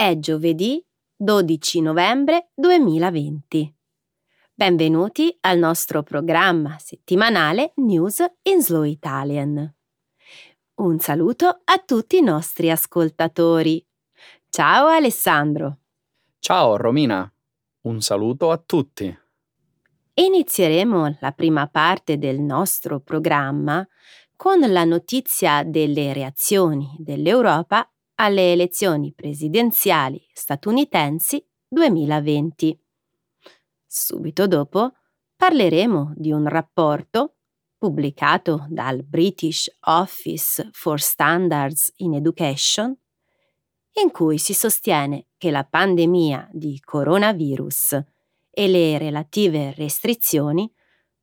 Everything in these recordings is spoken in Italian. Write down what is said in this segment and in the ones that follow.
È giovedì 12 novembre 2020. Benvenuti al nostro programma settimanale News in Slow Italian. Un saluto a tutti i nostri ascoltatori. Ciao Alessandro. Ciao Romina. Un saluto a tutti. Inizieremo la prima parte del nostro programma con la notizia delle reazioni dell'Europa alle elezioni presidenziali statunitensi 2020. Subito dopo parleremo di un rapporto pubblicato dal British Office for Standards in Education in cui si sostiene che la pandemia di coronavirus e le relative restrizioni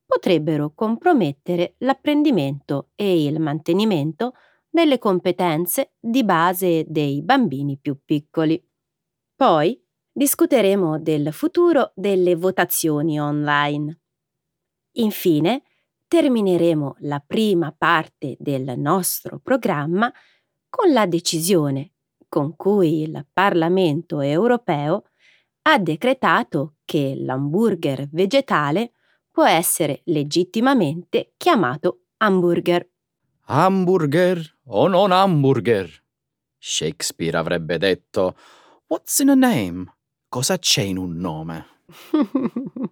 potrebbero compromettere l'apprendimento e il mantenimento delle competenze di base dei bambini più piccoli. Poi discuteremo del futuro delle votazioni online. Infine, termineremo la prima parte del nostro programma con la decisione con cui il Parlamento europeo ha decretato che l'hamburger vegetale può essere legittimamente chiamato hamburger. Hamburger o non hamburger? Shakespeare avrebbe detto What's in a name? Cosa c'è in un nome?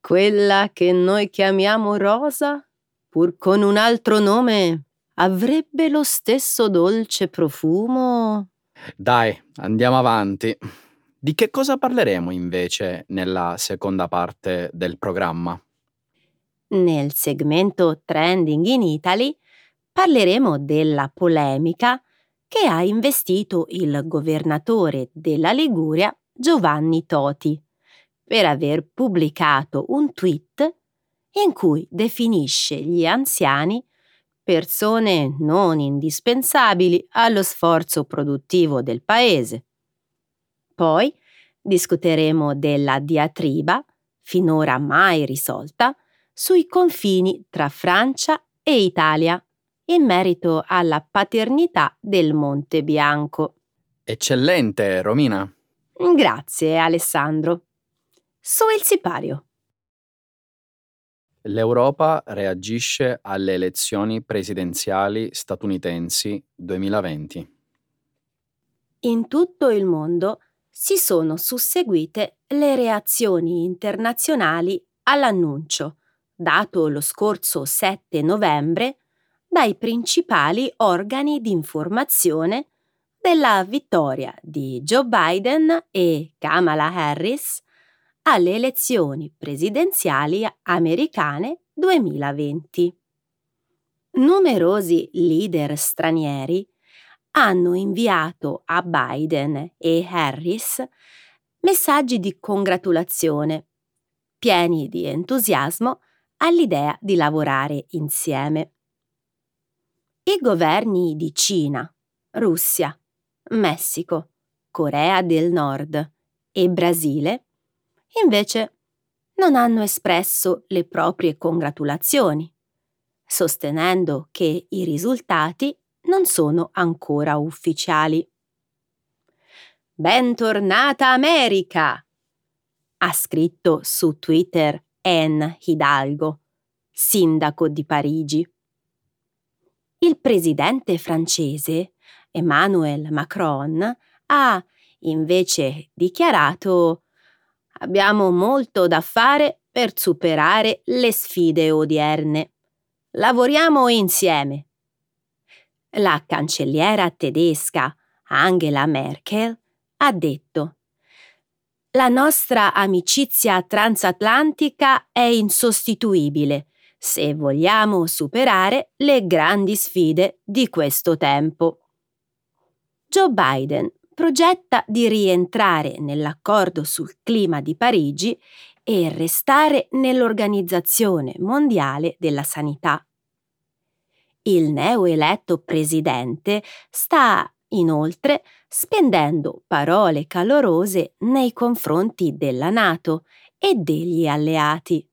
Quella che noi chiamiamo rosa, pur con un altro nome, avrebbe lo stesso dolce profumo. Dai, andiamo avanti. Di che cosa parleremo invece nella seconda parte del programma? Nel segmento Trending in Italy parleremo della polemica che ha investito il governatore della Liguria Giovanni Toti per aver pubblicato un tweet in cui definisce gli anziani persone non indispensabili allo sforzo produttivo del paese. Poi discuteremo della diatriba, finora mai risolta, sui confini tra Francia e Italia in merito alla paternità del Monte Bianco. Eccellente, Romina. Grazie, Alessandro. Su il sipario. L'Europa reagisce alle elezioni presidenziali statunitensi 2020. In tutto il mondo si sono susseguite le reazioni internazionali all'annuncio, dato lo scorso 7 novembre, dai principali organi di informazione della vittoria di Joe Biden e Kamala Harris alle elezioni presidenziali americane 2020. Numerosi leader stranieri hanno inviato a Biden e Harris messaggi di congratulazione, pieni di entusiasmo all'idea di lavorare insieme. I governi di Cina, Russia, Messico, Corea del Nord e Brasile invece non hanno espresso le proprie congratulazioni, sostenendo che i risultati non sono ancora ufficiali. Bentornata America! ha scritto su Twitter Anne Hidalgo, sindaco di Parigi. Il presidente francese Emmanuel Macron ha invece dichiarato Abbiamo molto da fare per superare le sfide odierne. Lavoriamo insieme. La cancelliera tedesca Angela Merkel ha detto La nostra amicizia transatlantica è insostituibile se vogliamo superare le grandi sfide di questo tempo. Joe Biden progetta di rientrare nell'accordo sul clima di Parigi e restare nell'Organizzazione Mondiale della Sanità. Il neoeletto presidente sta inoltre spendendo parole calorose nei confronti della Nato e degli alleati.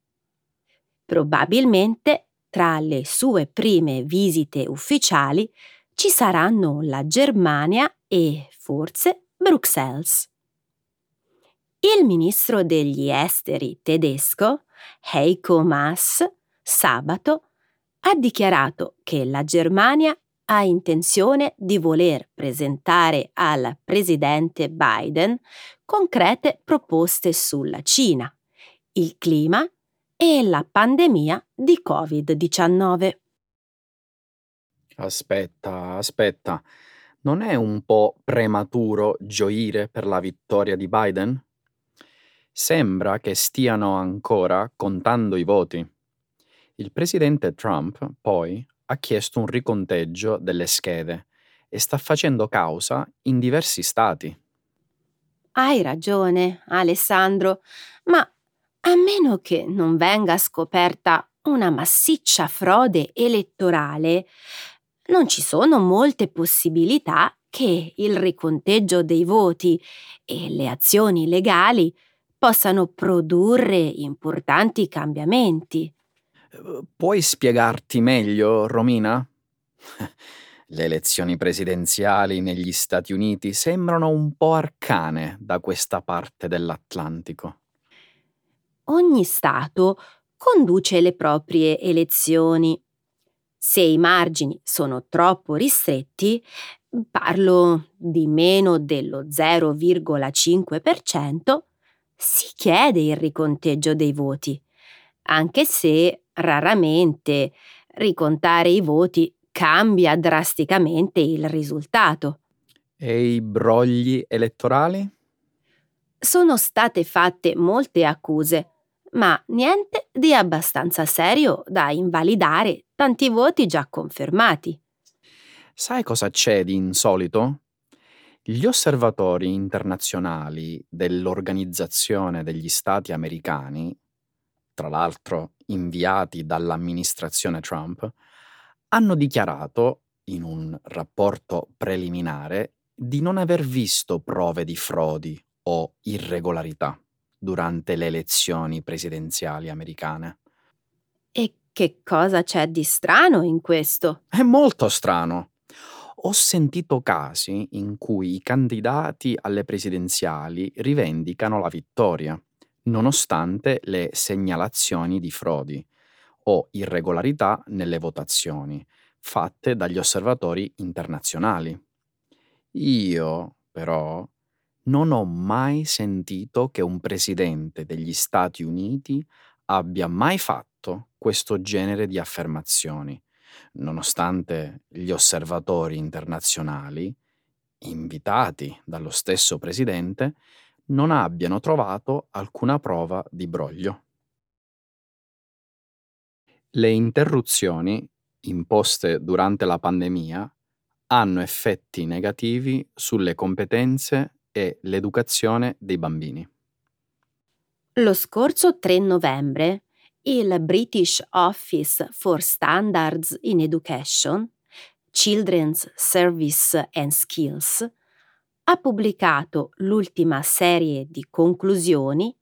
Probabilmente tra le sue prime visite ufficiali ci saranno la Germania e, forse, Bruxelles. Il ministro degli esteri tedesco, Heiko Maas, sabato, ha dichiarato che la Germania ha intenzione di voler presentare al presidente Biden concrete proposte sulla Cina, il clima e la pandemia di Covid-19. Aspetta, aspetta. Non è un po' prematuro gioire per la vittoria di Biden? Sembra che stiano ancora contando i voti. Il presidente Trump, poi, ha chiesto un riconteggio delle schede e sta facendo causa in diversi stati. Hai ragione, Alessandro, ma a meno che non venga scoperta una massiccia frode elettorale, non ci sono molte possibilità che il riconteggio dei voti e le azioni legali possano produrre importanti cambiamenti. Puoi spiegarti meglio, Romina? Le elezioni presidenziali negli Stati Uniti sembrano un po' arcane da questa parte dell'Atlantico. Ogni Stato conduce le proprie elezioni. Se i margini sono troppo ristretti, parlo di meno dello 0,5%, si chiede il riconteggio dei voti, anche se raramente ricontare i voti cambia drasticamente il risultato. E i brogli elettorali? Sono state fatte molte accuse, ma niente di abbastanza serio da invalidare tanti voti già confermati. Sai cosa c'è di insolito? Gli osservatori internazionali dell'Organizzazione degli Stati Americani, tra l'altro inviati dall'amministrazione Trump, hanno dichiarato, in un rapporto preliminare, di non aver visto prove di frodi o irregolarità durante le elezioni presidenziali americane. E che cosa c'è di strano in questo? È molto strano. Ho sentito casi in cui i candidati alle presidenziali rivendicano la vittoria, nonostante le segnalazioni di frodi o irregolarità nelle votazioni fatte dagli osservatori internazionali. Io, però, non ho mai sentito che un presidente degli Stati Uniti abbia mai fatto questo genere di affermazioni, nonostante gli osservatori internazionali, invitati dallo stesso presidente, non abbiano trovato alcuna prova di broglio. Le interruzioni imposte durante la pandemia hanno effetti negativi sulle competenze e l'educazione dei bambini. Lo scorso 3 novembre il British Office for Standards in Education, Children's Service and Skills, ha pubblicato l'ultima serie di conclusioni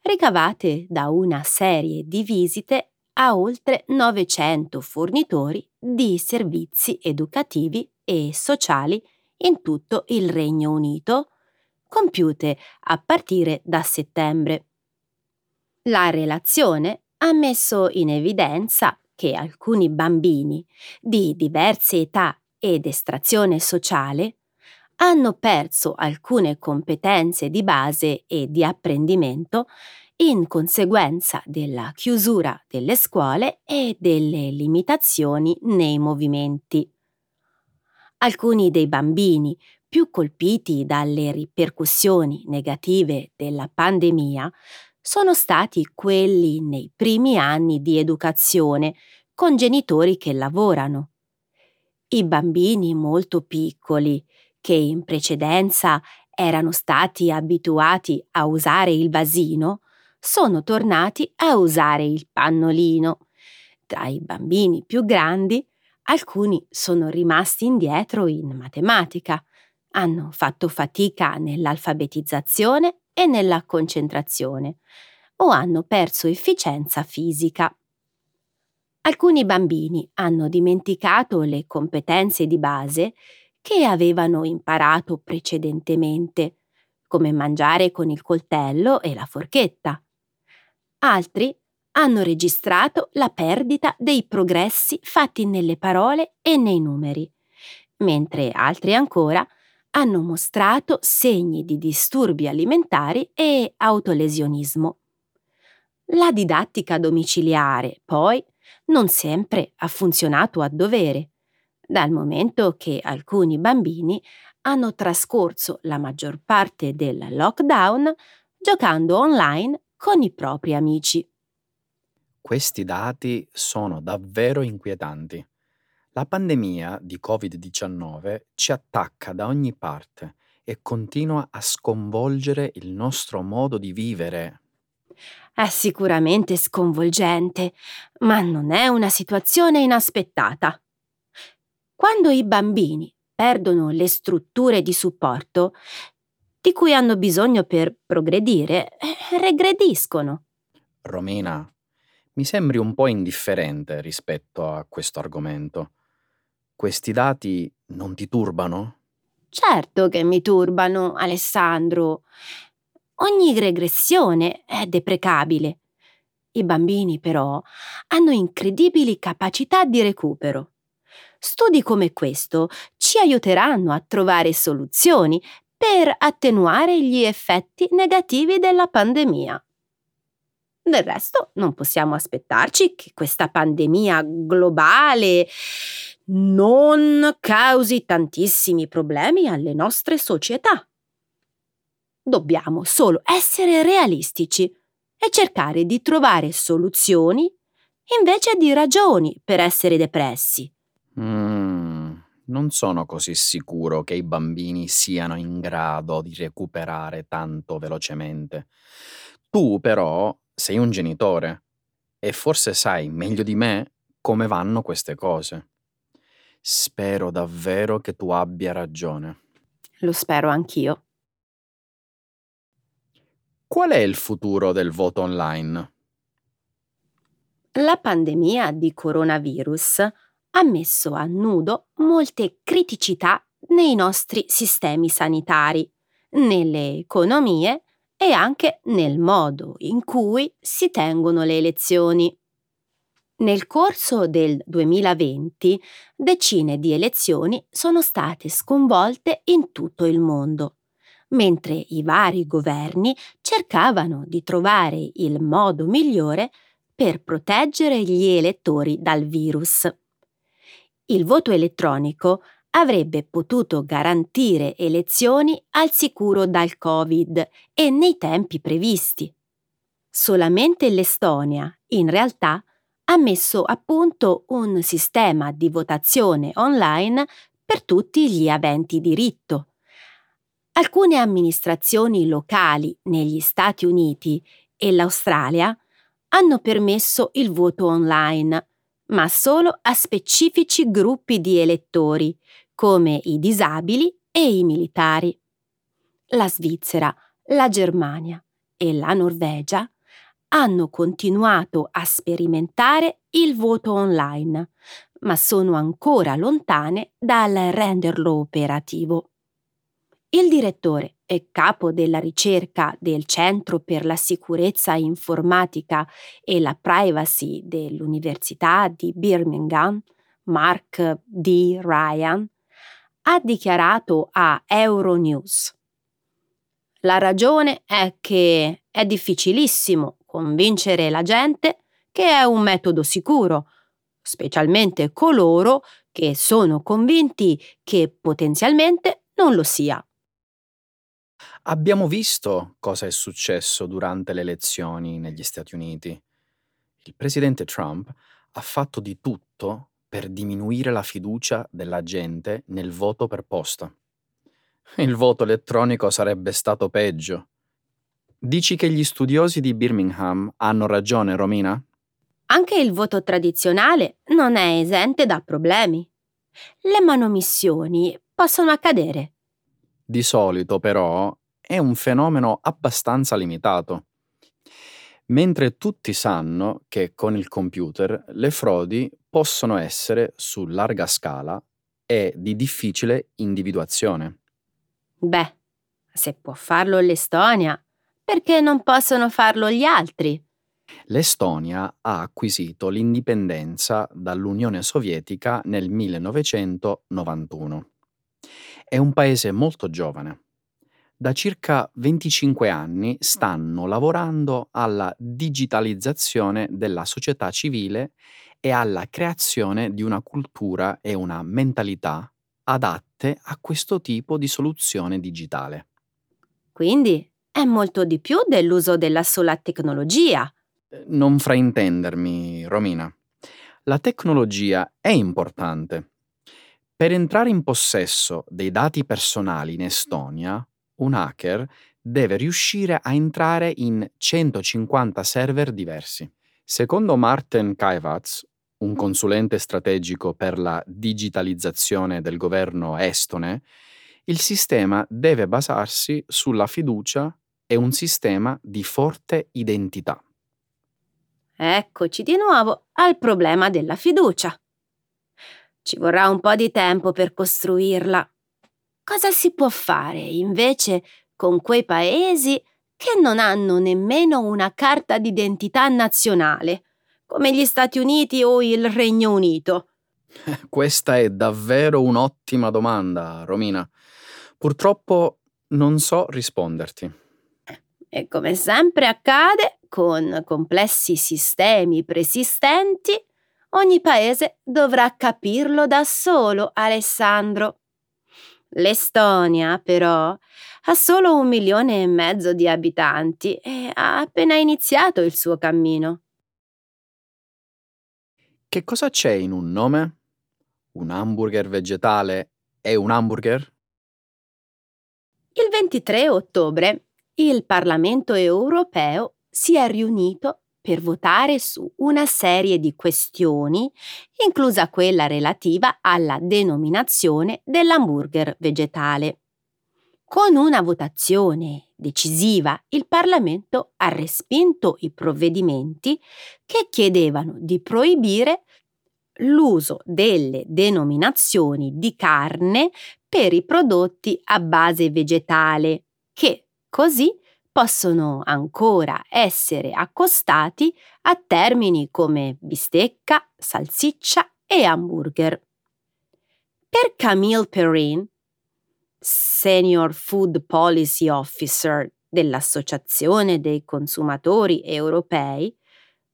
ricavate da una serie di visite a oltre 900 fornitori di servizi educativi e sociali in tutto il Regno Unito, compiute a partire da settembre. La relazione ha messo in evidenza che alcuni bambini di diverse età ed estrazione sociale hanno perso alcune competenze di base e di apprendimento in conseguenza della chiusura delle scuole e delle limitazioni nei movimenti. Alcuni dei bambini più colpiti dalle ripercussioni negative della pandemia sono stati quelli nei primi anni di educazione con genitori che lavorano. I bambini molto piccoli, che in precedenza erano stati abituati a usare il vasino, sono tornati a usare il pannolino. Tra i bambini più grandi, alcuni sono rimasti indietro in matematica, hanno fatto fatica nell'alfabetizzazione e nella concentrazione o hanno perso efficienza fisica. Alcuni bambini hanno dimenticato le competenze di base che avevano imparato precedentemente, come mangiare con il coltello e la forchetta. Altri hanno registrato la perdita dei progressi fatti nelle parole e nei numeri, mentre altri ancora hanno mostrato segni di disturbi alimentari e autolesionismo. La didattica domiciliare, poi, non sempre ha funzionato a dovere, dal momento che alcuni bambini hanno trascorso la maggior parte del lockdown giocando online con i propri amici. Questi dati sono davvero inquietanti. La pandemia di Covid-19 ci attacca da ogni parte e continua a sconvolgere il nostro modo di vivere. È sicuramente sconvolgente, ma non è una situazione inaspettata. Quando i bambini perdono le strutture di supporto di cui hanno bisogno per progredire, eh, regrediscono. Romina, mi sembri un po' indifferente rispetto a questo argomento. Questi dati non ti turbano? Certo che mi turbano, Alessandro. Ogni regressione è deprecabile. I bambini, però, hanno incredibili capacità di recupero. Studi come questo ci aiuteranno a trovare soluzioni per attenuare gli effetti negativi della pandemia. Del resto non possiamo aspettarci che questa pandemia globale non causi tantissimi problemi alle nostre società. Dobbiamo solo essere realistici e cercare di trovare soluzioni invece di ragioni per essere depressi. Mm, non sono così sicuro che i bambini siano in grado di recuperare tanto velocemente. Tu però sei un genitore e forse sai meglio di me come vanno queste cose. Spero davvero che tu abbia ragione. Lo spero anch'io. Qual è il futuro del voto online? La pandemia di coronavirus ha messo a nudo molte criticità nei nostri sistemi sanitari, nelle economie e anche nel modo in cui si tengono le elezioni. Nel corso del 2020 decine di elezioni sono state sconvolte in tutto il mondo, mentre i vari governi cercavano di trovare il modo migliore per proteggere gli elettori dal virus. Il voto elettronico avrebbe potuto garantire elezioni al sicuro dal Covid e nei tempi previsti. Solamente l'Estonia, in realtà, ha messo a punto un sistema di votazione online per tutti gli aventi diritto. Alcune amministrazioni locali negli Stati Uniti e l'Australia hanno permesso il voto online, ma solo a specifici gruppi di elettori, come i disabili e i militari. La Svizzera, la Germania e la Norvegia hanno continuato a sperimentare il voto online, ma sono ancora lontane dal renderlo operativo. Il direttore e capo della ricerca del Centro per la sicurezza informatica e la privacy dell'Università di Birmingham, Mark D. Ryan, ha dichiarato a Euronews. La ragione è che è difficilissimo convincere la gente che è un metodo sicuro, specialmente coloro che sono convinti che potenzialmente non lo sia. Abbiamo visto cosa è successo durante le elezioni negli Stati Uniti. Il presidente Trump ha fatto di tutto per diminuire la fiducia della gente nel voto per posta. Il voto elettronico sarebbe stato peggio. Dici che gli studiosi di Birmingham hanno ragione, Romina? Anche il voto tradizionale non è esente da problemi. Le manomissioni possono accadere. Di solito, però, è un fenomeno abbastanza limitato. Mentre tutti sanno che con il computer le frodi possono essere su larga scala e di difficile individuazione. Beh, se può farlo l'Estonia, perché non possono farlo gli altri? L'Estonia ha acquisito l'indipendenza dall'Unione Sovietica nel 1991. È un paese molto giovane. Da circa 25 anni stanno lavorando alla digitalizzazione della società civile e alla creazione di una cultura e una mentalità adatte a questo tipo di soluzione digitale. Quindi è molto di più dell'uso della sola tecnologia. Non fraintendermi, Romina. La tecnologia è importante. Per entrare in possesso dei dati personali in Estonia, un hacker deve riuscire a entrare in 150 server diversi. Secondo Martin Kaivatz, un consulente strategico per la digitalizzazione del governo estone, il sistema deve basarsi sulla fiducia e un sistema di forte identità. Eccoci di nuovo al problema della fiducia. Ci vorrà un po' di tempo per costruirla. Cosa si può fare invece con quei paesi che non hanno nemmeno una carta d'identità nazionale, come gli Stati Uniti o il Regno Unito? Questa è davvero un'ottima domanda, Romina. Purtroppo non so risponderti. E come sempre accade, con complessi sistemi preesistenti, ogni paese dovrà capirlo da solo, Alessandro. L'Estonia, però, ha solo un milione e mezzo di abitanti e ha appena iniziato il suo cammino. Che cosa c'è in un nome? Un hamburger vegetale è un hamburger? Il 23 ottobre il Parlamento europeo si è riunito per votare su una serie di questioni, inclusa quella relativa alla denominazione dell'hamburger vegetale. Con una votazione decisiva il Parlamento ha respinto i provvedimenti che chiedevano di proibire l'uso delle denominazioni di carne per i prodotti a base vegetale, che così possono ancora essere accostati a termini come bistecca, salsiccia e hamburger. Per Camille Perrin, Senior Food Policy Officer dell'Associazione dei consumatori europei,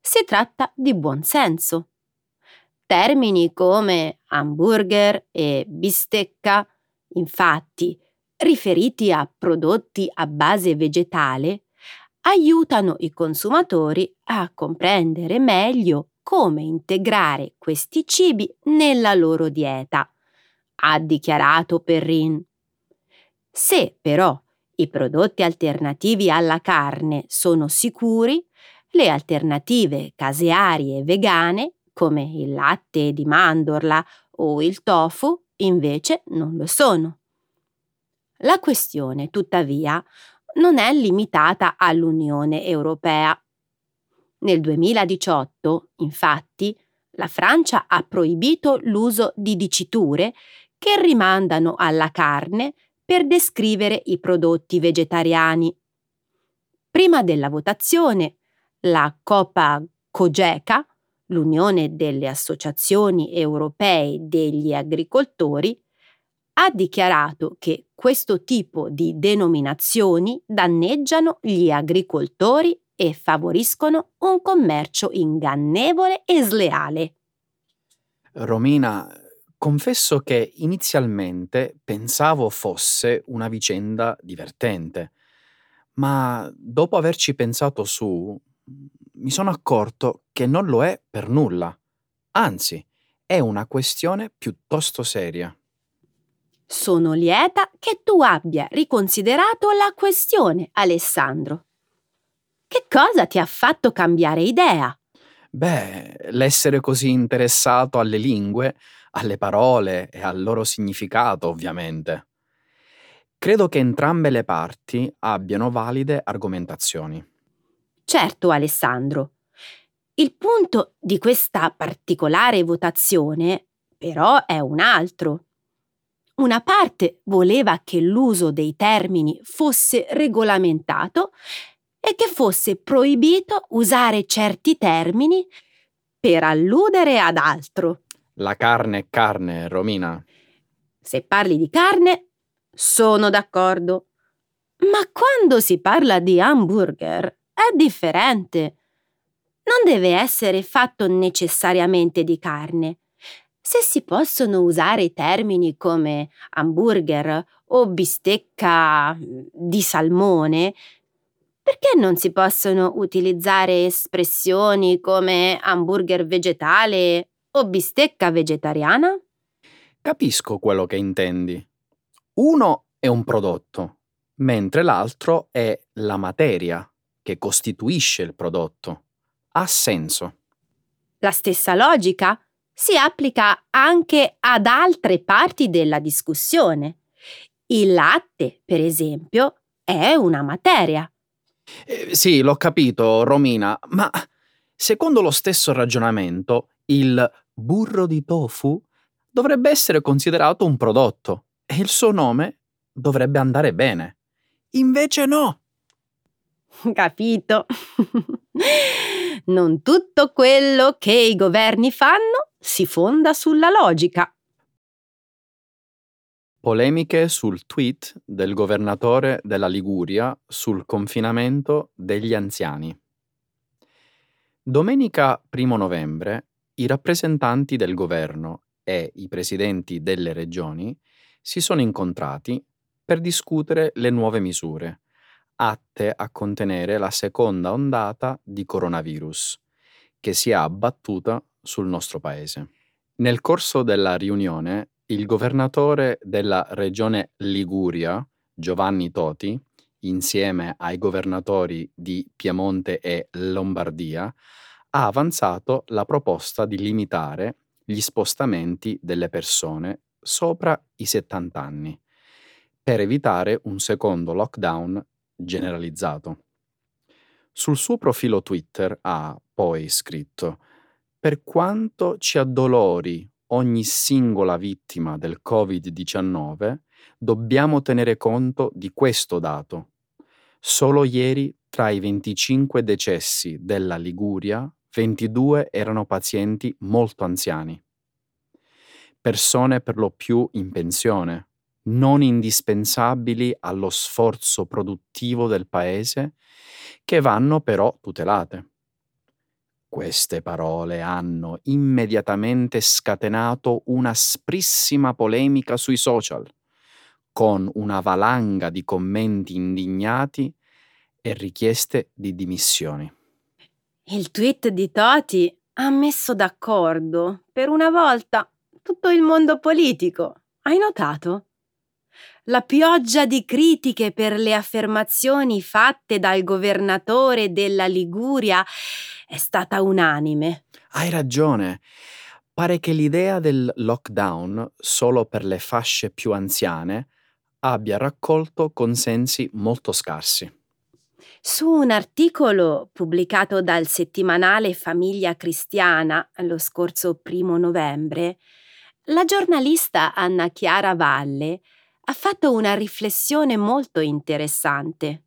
si tratta di buon senso. Termini come hamburger e bistecca, infatti, riferiti a prodotti a base vegetale, aiutano i consumatori a comprendere meglio come integrare questi cibi nella loro dieta, ha dichiarato Perrin. Se però i prodotti alternativi alla carne sono sicuri, le alternative casearie vegane, come il latte di mandorla o il tofu, invece non lo sono. La questione, tuttavia, non è limitata all'Unione Europea. Nel 2018, infatti, la Francia ha proibito l'uso di diciture che rimandano alla carne per descrivere i prodotti vegetariani. Prima della votazione, la Copa Cogeca, l'Unione delle Associazioni Europee degli Agricoltori, ha dichiarato che questo tipo di denominazioni danneggiano gli agricoltori e favoriscono un commercio ingannevole e sleale. Romina, confesso che inizialmente pensavo fosse una vicenda divertente, ma dopo averci pensato su, mi sono accorto che non lo è per nulla. Anzi, è una questione piuttosto seria. Sono lieta che tu abbia riconsiderato la questione, Alessandro. Che cosa ti ha fatto cambiare idea? Beh, l'essere così interessato alle lingue, alle parole e al loro significato, ovviamente. Credo che entrambe le parti abbiano valide argomentazioni. Certo, Alessandro. Il punto di questa particolare votazione, però, è un altro. Una parte voleva che l'uso dei termini fosse regolamentato e che fosse proibito usare certi termini per alludere ad altro. La carne è carne, Romina. Se parli di carne, sono d'accordo. Ma quando si parla di hamburger è differente. Non deve essere fatto necessariamente di carne. Se si possono usare termini come hamburger o bistecca di salmone, perché non si possono utilizzare espressioni come hamburger vegetale o bistecca vegetariana? Capisco quello che intendi. Uno è un prodotto, mentre l'altro è la materia che costituisce il prodotto. Ha senso. La stessa logica si applica anche ad altre parti della discussione. Il latte, per esempio, è una materia. Eh, sì, l'ho capito, Romina, ma secondo lo stesso ragionamento, il burro di tofu dovrebbe essere considerato un prodotto e il suo nome dovrebbe andare bene. Invece no. Capito. non tutto quello che i governi fanno si fonda sulla logica. Polemiche sul tweet del governatore della Liguria sul confinamento degli anziani. Domenica 1 novembre i rappresentanti del governo e i presidenti delle regioni si sono incontrati per discutere le nuove misure atte a contenere la seconda ondata di coronavirus che si è abbattuta sul nostro paese. Nel corso della riunione, il governatore della regione Liguria, Giovanni Toti, insieme ai governatori di Piemonte e Lombardia, ha avanzato la proposta di limitare gli spostamenti delle persone sopra i 70 anni per evitare un secondo lockdown generalizzato. Sul suo profilo Twitter ha poi scritto Per quanto ci addolori ogni singola vittima del Covid-19, dobbiamo tenere conto di questo dato. Solo ieri, tra i 25 decessi della Liguria, 22 erano pazienti molto anziani. Persone per lo più in pensione, non indispensabili allo sforzo produttivo del paese, che vanno però tutelate. Queste parole hanno immediatamente scatenato un'asprissima polemica sui social, con una valanga di commenti indignati e richieste di dimissioni. Il tweet di Toti ha messo d'accordo, per una volta, tutto il mondo politico. Hai notato? La pioggia di critiche per le affermazioni fatte dal governatore della Liguria è stata unanime. Hai ragione. Pare che l'idea del lockdown solo per le fasce più anziane abbia raccolto consensi molto scarsi. Su un articolo pubblicato dal settimanale Famiglia Cristiana lo scorso primo novembre, la giornalista Anna Chiara Valle ha fatto una riflessione molto interessante.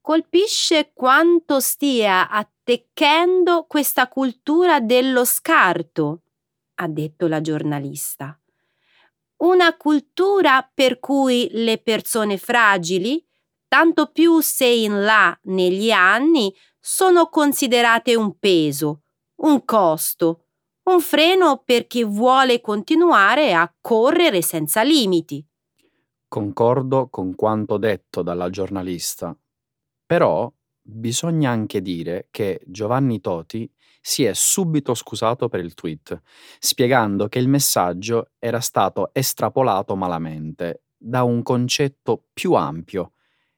Colpisce quanto stia attecchendo questa cultura dello scarto, ha detto la giornalista. Una cultura per cui le persone fragili, tanto più se in là negli anni, sono considerate un peso, un costo, un freno per chi vuole continuare a correre senza limiti. Concordo con quanto detto dalla giornalista, però bisogna anche dire che Giovanni Toti si è subito scusato per il tweet, spiegando che il messaggio era stato estrapolato malamente da un concetto più ampio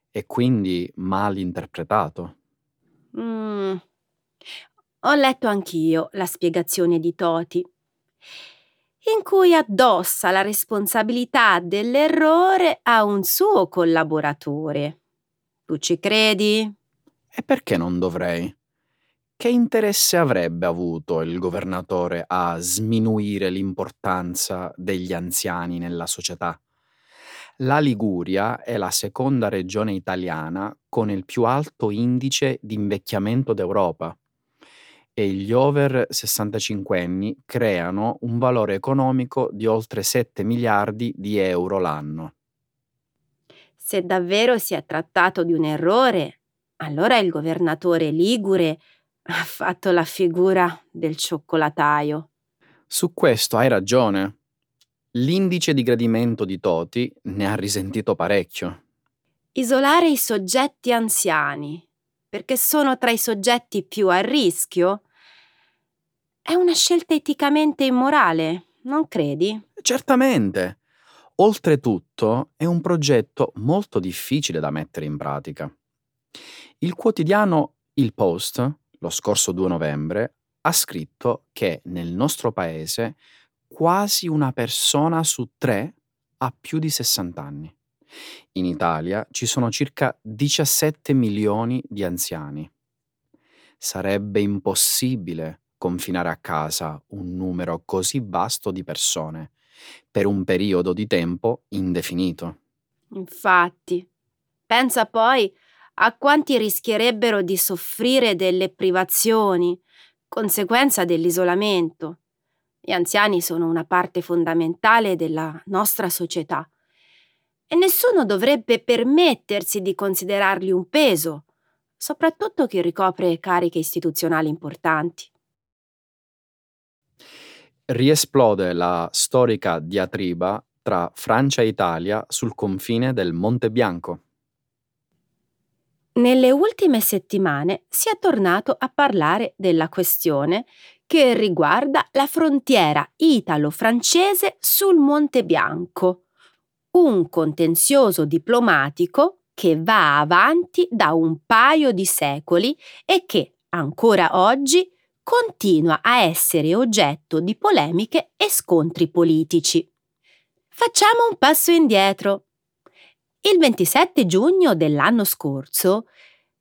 e quindi mal interpretato. Mm. Ho letto anch'io la spiegazione di Toti, in cui addossa la responsabilità dell'errore a un suo collaboratore. Tu ci credi? E perché non dovrei? che interesse avrebbe avuto il governatore a sminuire l'importanza degli anziani nella società? La Liguria è la seconda regione italiana con il più alto indice di invecchiamento d'Europa e gli over 65 anni creano un valore economico di oltre 7 miliardi di euro l'anno. Se davvero si è trattato di un errore, allora il governatore Ligure ha fatto la figura del cioccolataio. Su questo hai ragione. L'indice di gradimento di Toti ne ha risentito parecchio. Isolare i soggetti anziani, perché sono tra i soggetti più a rischio, è una scelta eticamente immorale, non credi? Certamente. Oltretutto è un progetto molto difficile da mettere in pratica. Il quotidiano Il Post lo scorso 2 novembre, ha scritto che nel nostro paese quasi una persona su tre ha più di 60 anni. In Italia ci sono circa 17 milioni di anziani. Sarebbe impossibile confinare a casa un numero così vasto di persone per un periodo di tempo indefinito. Infatti, pensa poi a quanti rischierebbero di soffrire delle privazioni, conseguenza dell'isolamento. Gli anziani sono una parte fondamentale della nostra società e nessuno dovrebbe permettersi di considerarli un peso, soprattutto chi ricopre cariche istituzionali importanti. Riesplode la storica diatriba tra Francia e Italia sul confine del Monte Bianco. Nelle ultime settimane si è tornato a parlare della questione che riguarda la frontiera italo-francese sul Monte Bianco, un contenzioso diplomatico che va avanti da un paio di secoli e che, ancora oggi, continua a essere oggetto di polemiche e scontri politici. Facciamo un passo indietro il 27 giugno dell'anno scorso,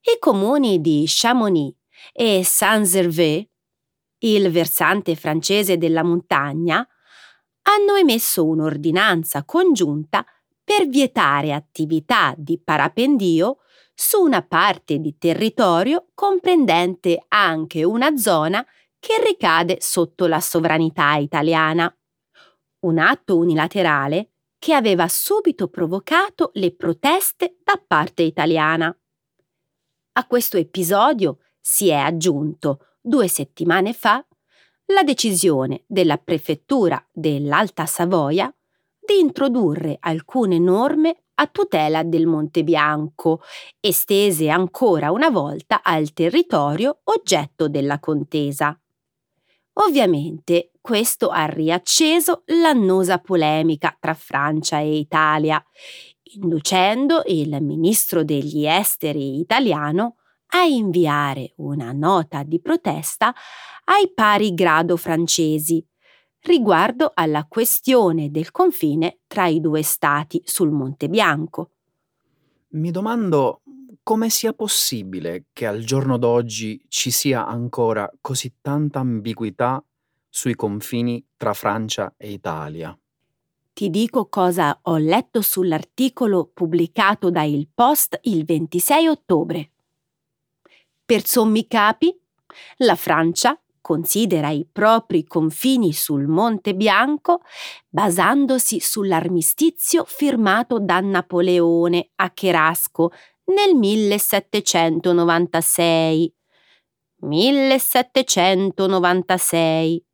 i comuni di Chamonix e Saint-Gervais, il versante francese della montagna, hanno emesso un'ordinanza congiunta per vietare attività di parapendio su una parte di territorio comprendente anche una zona che ricade sotto la sovranità italiana. Un atto unilaterale che aveva subito provocato le proteste da parte italiana. A questo episodio si è aggiunto, due settimane fa, la decisione della prefettura dell'Alta Savoia di introdurre alcune norme a tutela del Monte Bianco, estese ancora una volta al territorio oggetto della contesa. Ovviamente questo ha riacceso l'annosa polemica tra Francia e Italia, inducendo il ministro degli esteri italiano a inviare una nota di protesta ai pari grado francesi riguardo alla questione del confine tra i due stati sul Monte Bianco. Mi domando come sia possibile che al giorno d'oggi ci sia ancora così tanta ambiguità sui confini tra Francia e Italia. Ti dico cosa ho letto sull'articolo pubblicato da Il Post il 26 ottobre. Per sommi capi, la Francia considera i propri confini sul Monte Bianco basandosi sull'armistizio firmato da Napoleone a Cherasco nel 1796. 1796.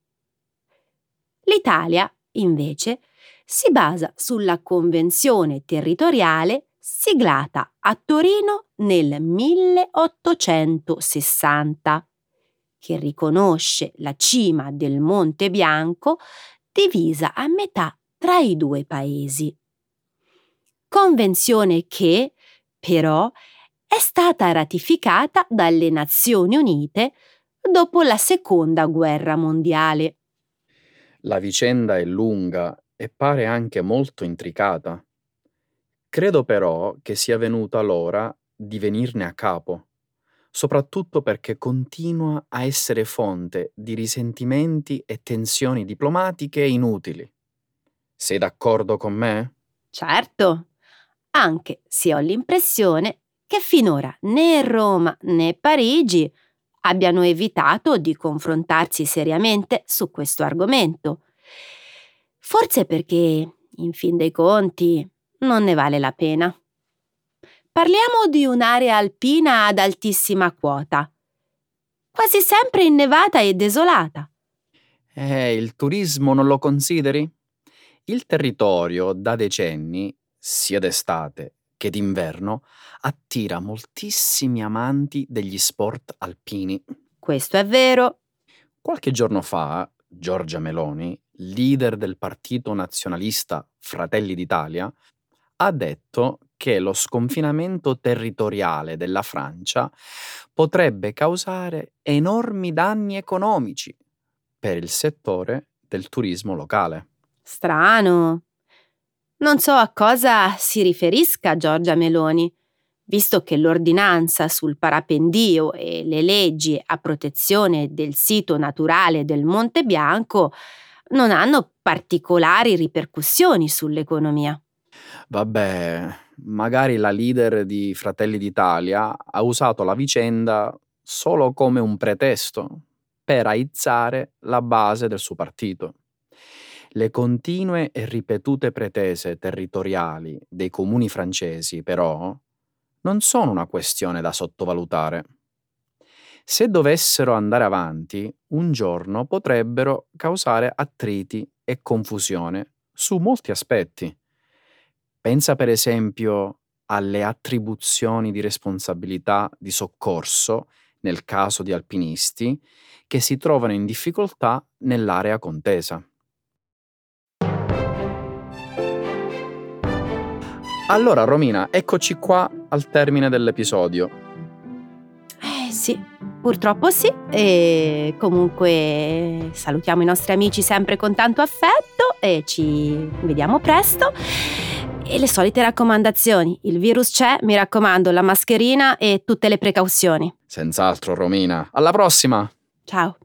L'Italia, invece, si basa sulla Convenzione territoriale siglata a Torino nel 1860, che riconosce la cima del Monte Bianco divisa a metà tra i due paesi. Convenzione che, però, è stata ratificata dalle Nazioni Unite dopo la Seconda Guerra Mondiale. La vicenda è lunga e pare anche molto intricata. Credo però che sia venuta l'ora di venirne a capo, soprattutto perché continua a essere fonte di risentimenti e tensioni diplomatiche inutili. Sei d'accordo con me? Certo, anche se ho l'impressione che finora né Roma né Parigi abbiano evitato di confrontarsi seriamente su questo argomento. Forse perché, in fin dei conti, non ne vale la pena. Parliamo di un'area alpina ad altissima quota, quasi sempre innevata e desolata. Eh, il turismo non lo consideri? Il territorio da decenni, sia d'estate che d'inverno, attira moltissimi amanti degli sport alpini. Questo è vero. Qualche giorno fa, Giorgia Meloni, leader del partito nazionalista Fratelli d'Italia, ha detto che lo sconfinamento territoriale della Francia potrebbe causare enormi danni economici per il settore del turismo locale. Strano. Non so a cosa si riferisca Giorgia Meloni, visto che l'ordinanza sul parapendio e le leggi a protezione del sito naturale del Monte Bianco non hanno particolari ripercussioni sull'economia. Vabbè, magari la leader di Fratelli d'Italia ha usato la vicenda solo come un pretesto per aizzare la base del suo partito. Le continue e ripetute pretese territoriali dei comuni francesi, però, non sono una questione da sottovalutare. Se dovessero andare avanti, un giorno potrebbero causare attriti e confusione su molti aspetti. Pensa per esempio alle attribuzioni di responsabilità di soccorso nel caso di alpinisti che si trovano in difficoltà nell'area contesa. Allora Romina, eccoci qua al termine dell'episodio. Eh sì, purtroppo sì. E comunque salutiamo i nostri amici sempre con tanto affetto e ci vediamo presto. E le solite raccomandazioni. Il virus c'è, mi raccomando, la mascherina e tutte le precauzioni. Senz'altro, Romina. Alla prossima! Ciao.